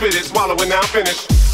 Jake.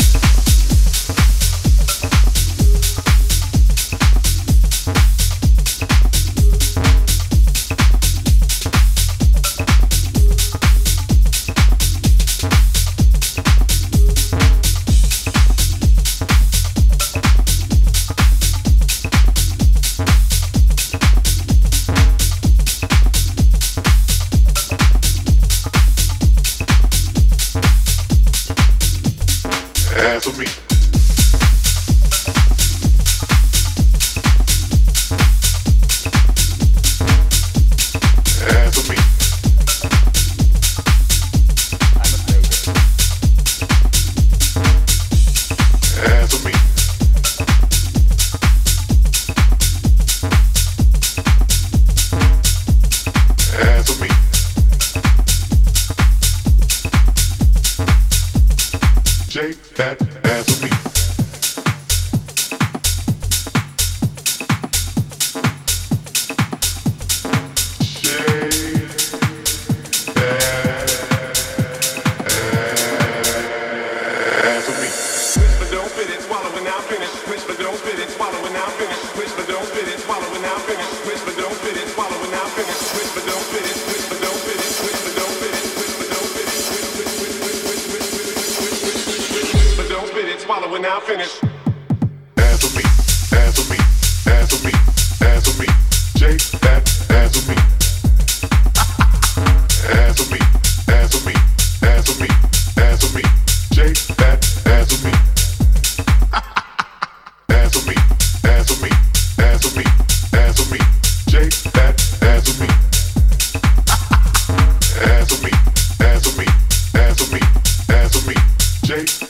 DJ.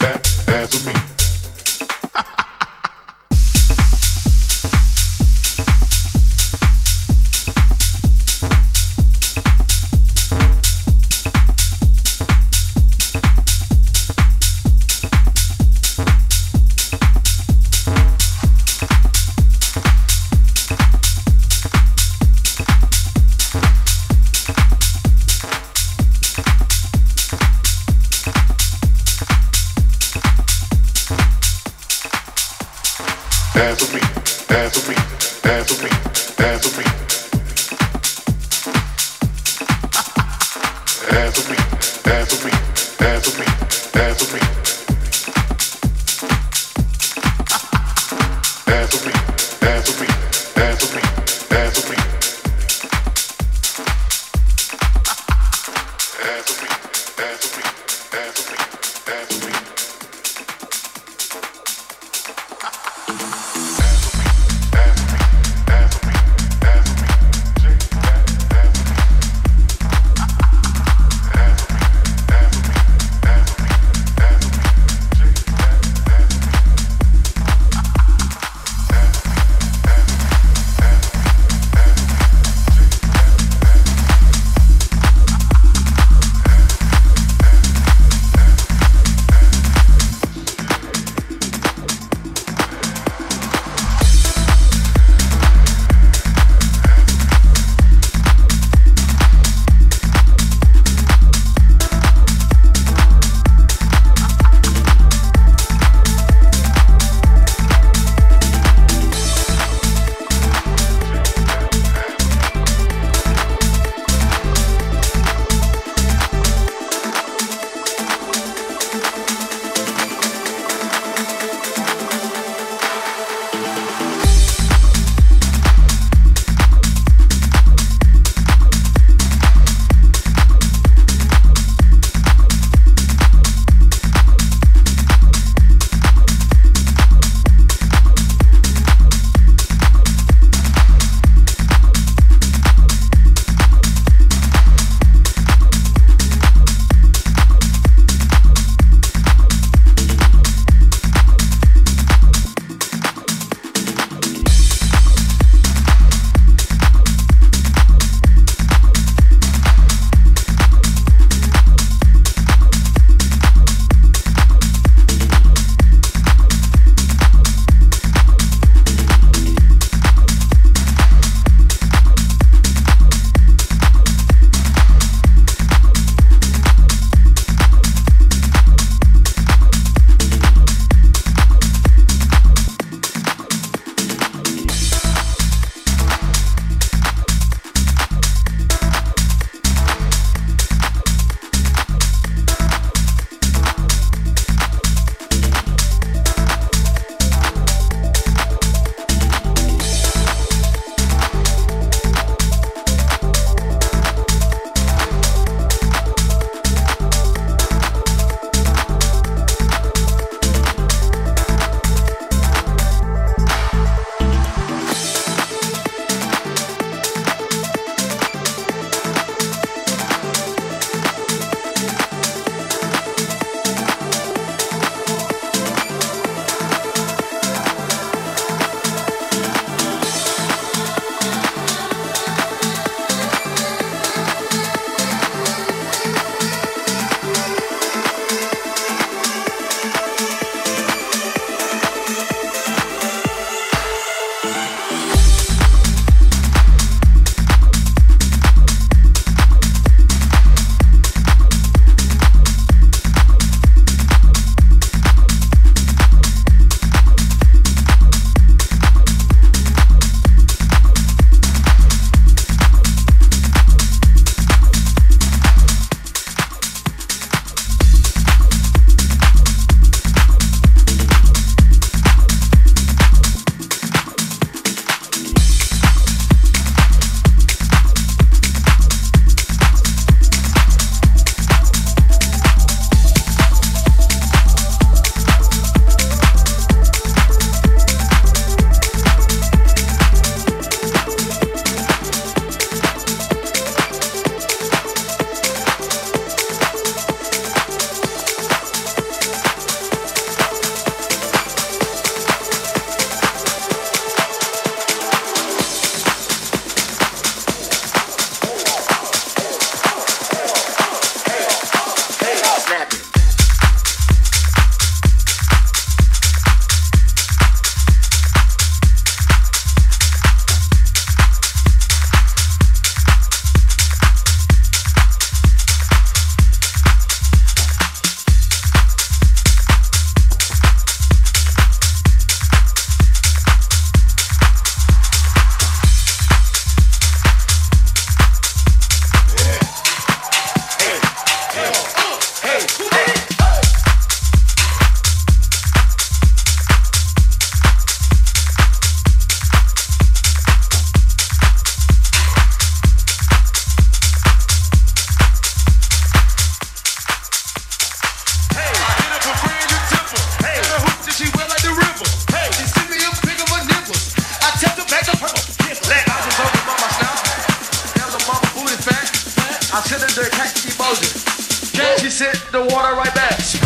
their taxi buzzing. you sit the water right back.